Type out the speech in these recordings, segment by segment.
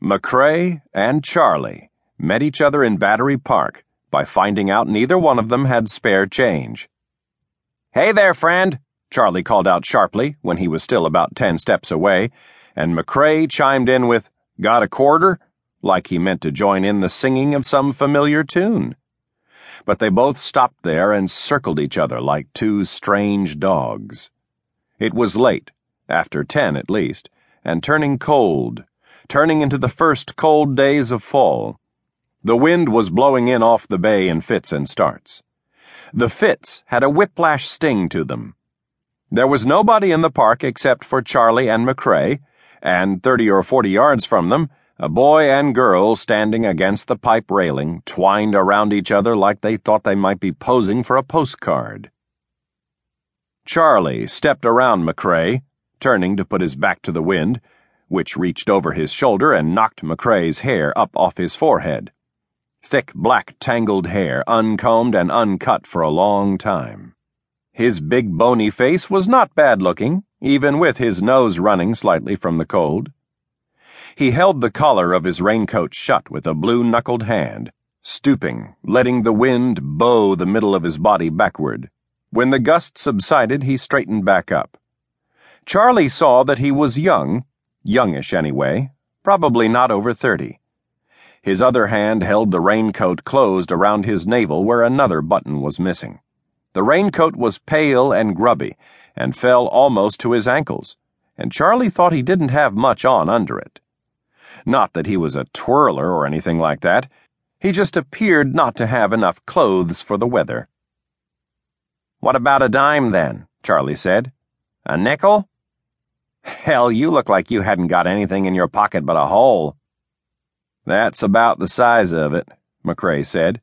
Macrae and Charlie met each other in Battery Park by finding out neither one of them had spare change. Hey there, friend, Charlie called out sharply when he was still about ten steps away, and Macrae chimed in with, Got a quarter? like he meant to join in the singing of some familiar tune. But they both stopped there and circled each other like two strange dogs. It was late, after ten at least, and turning cold turning into the first cold days of fall. The wind was blowing in off the bay in fits and starts. The fits had a whiplash sting to them. There was nobody in the park except for Charlie and Macrae, and thirty or forty yards from them, a boy and girl standing against the pipe railing, twined around each other like they thought they might be posing for a postcard. Charlie stepped around Macrae, turning to put his back to the wind which reached over his shoulder and knocked Macrae's hair up off his forehead. Thick, black, tangled hair, uncombed and uncut for a long time. His big, bony face was not bad looking, even with his nose running slightly from the cold. He held the collar of his raincoat shut with a blue knuckled hand, stooping, letting the wind bow the middle of his body backward. When the gust subsided, he straightened back up. Charlie saw that he was young youngish anyway, probably not over thirty. His other hand held the raincoat closed around his navel where another button was missing. The raincoat was pale and grubby and fell almost to his ankles, and Charlie thought he didn't have much on under it. Not that he was a twirler or anything like that, he just appeared not to have enough clothes for the weather. What about a dime, then? Charlie said. A nickel? Hell, you look like you hadn't got anything in your pocket but a hole. That's about the size of it, Macrae said.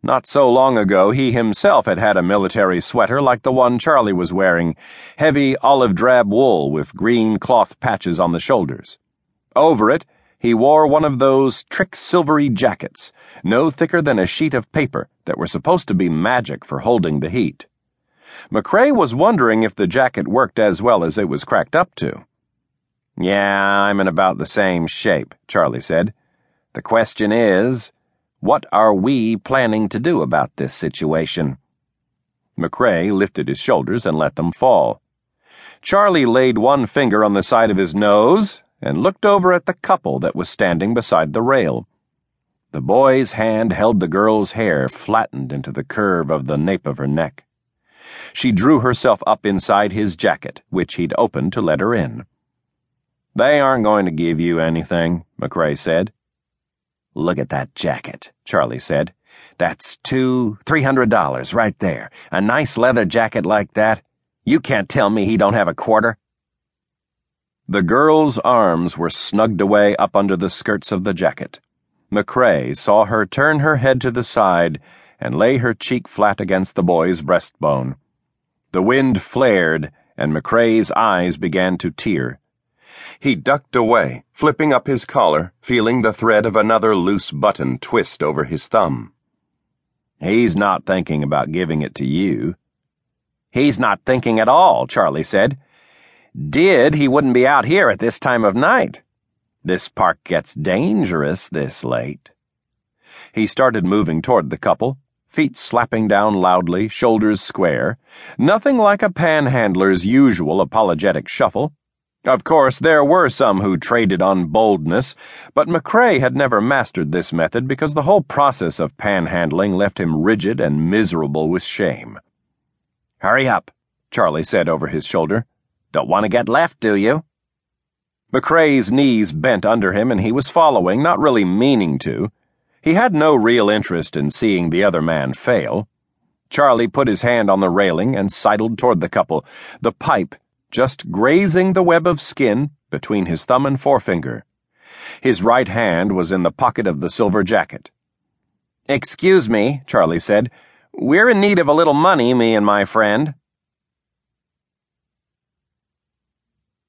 Not so long ago, he himself had had a military sweater like the one Charlie was wearing, heavy olive drab wool with green cloth patches on the shoulders. Over it, he wore one of those trick silvery jackets, no thicker than a sheet of paper, that were supposed to be magic for holding the heat. Macrae was wondering if the jacket worked as well as it was cracked up to. Yeah, I'm in about the same shape, Charlie said. The question is, what are we planning to do about this situation? Macrae lifted his shoulders and let them fall. Charlie laid one finger on the side of his nose and looked over at the couple that was standing beside the rail. The boy's hand held the girl's hair flattened into the curve of the nape of her neck. She drew herself up inside his jacket, which he'd opened to let her in. They aren't going to give you anything, Macrae said. Look at that jacket, Charlie said. That's two, three hundred dollars right there. A nice leather jacket like that. You can't tell me he don't have a quarter. The girl's arms were snugged away up under the skirts of the jacket. Macrae saw her turn her head to the side and lay her cheek flat against the boy's breastbone. The wind flared, and Macrae's eyes began to tear. He ducked away, flipping up his collar, feeling the thread of another loose button twist over his thumb. He's not thinking about giving it to you. He's not thinking at all, Charlie said. Did, he wouldn't be out here at this time of night. This park gets dangerous this late. He started moving toward the couple, feet slapping down loudly, shoulders square, nothing like a panhandler's usual apologetic shuffle. Of course, there were some who traded on boldness, but Macrae had never mastered this method because the whole process of panhandling left him rigid and miserable with shame. Hurry up, Charlie said over his shoulder. Don't want to get left, do you? Macrae's knees bent under him and he was following, not really meaning to. He had no real interest in seeing the other man fail. Charlie put his hand on the railing and sidled toward the couple, the pipe just grazing the web of skin between his thumb and forefinger. His right hand was in the pocket of the silver jacket. Excuse me, Charlie said. We're in need of a little money, me and my friend.